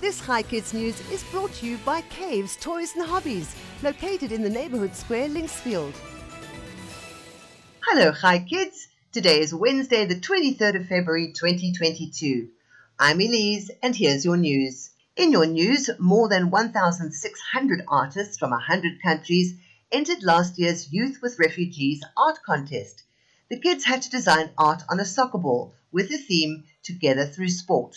This Chai Kids News is brought to you by Caves Toys and Hobbies, located in the neighborhood square Linksfield. Hello, Hi Kids. Today is Wednesday, the 23rd of February 2022. I'm Elise, and here's your news. In your news, more than 1,600 artists from 100 countries entered last year's Youth with Refugees art contest. The kids had to design art on a soccer ball with the theme Together Through Sport.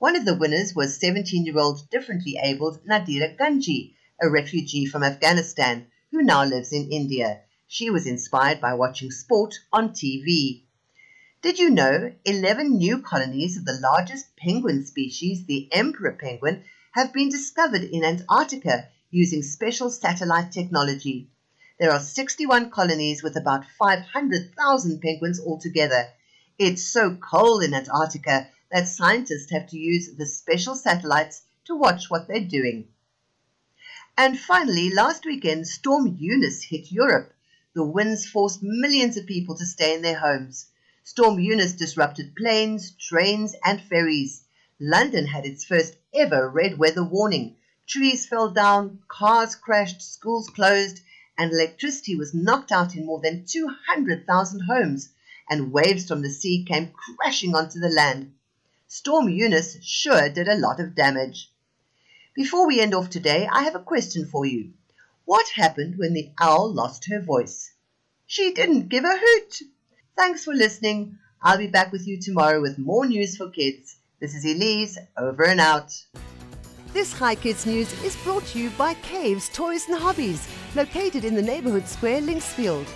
One of the winners was 17 year old differently abled Nadira Ganji, a refugee from Afghanistan who now lives in India. She was inspired by watching sport on TV. Did you know 11 new colonies of the largest penguin species, the emperor penguin, have been discovered in Antarctica using special satellite technology? There are 61 colonies with about 500,000 penguins altogether. It's so cold in Antarctica that scientists have to use the special satellites to watch what they're doing. And finally, last weekend, Storm Eunice hit Europe. The winds forced millions of people to stay in their homes. Storm Eunice disrupted planes, trains, and ferries. London had its first ever red weather warning. Trees fell down, cars crashed, schools closed, and electricity was knocked out in more than 200,000 homes, and waves from the sea came crashing onto the land. Storm Eunice sure did a lot of damage. Before we end off today, I have a question for you. What happened when the owl lost her voice? She didn't give a hoot. Thanks for listening. I'll be back with you tomorrow with more news for kids. This is Elise, over and out. This Chai Kids News is brought to you by Caves Toys and Hobbies, located in the neighborhood square Linksfield.